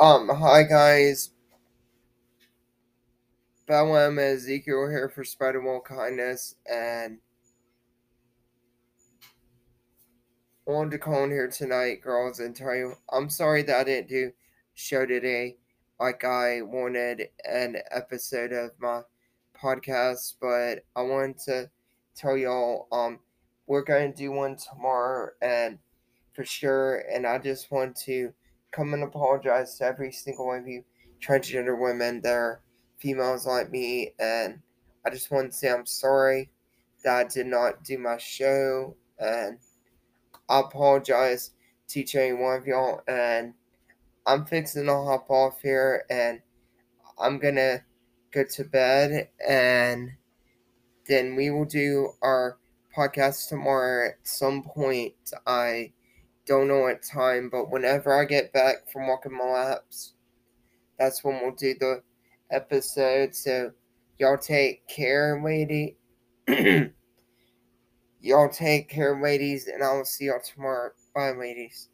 Um, hi guys. Bella and Ezekiel here for Spider Wall Kindness, and I wanted to call in here tonight, girls, and tell you I'm sorry that I didn't do show today like I wanted an episode of my podcast, but I wanted to tell y'all um we're gonna do one tomorrow and for sure, and I just want to come and apologize to every single one of you transgender women that are females like me. And I just want to say I'm sorry that I did not do my show. And I apologize to each and one of y'all. And I'm fixing to hop off here and I'm going to go to bed. And then we will do our podcast tomorrow at some point. I don't know what time, but whenever I get back from walking my laps, that's when we'll do the episode. So y'all take care, lady. y'all take care, ladies, and I will see y'all tomorrow. Bye, ladies.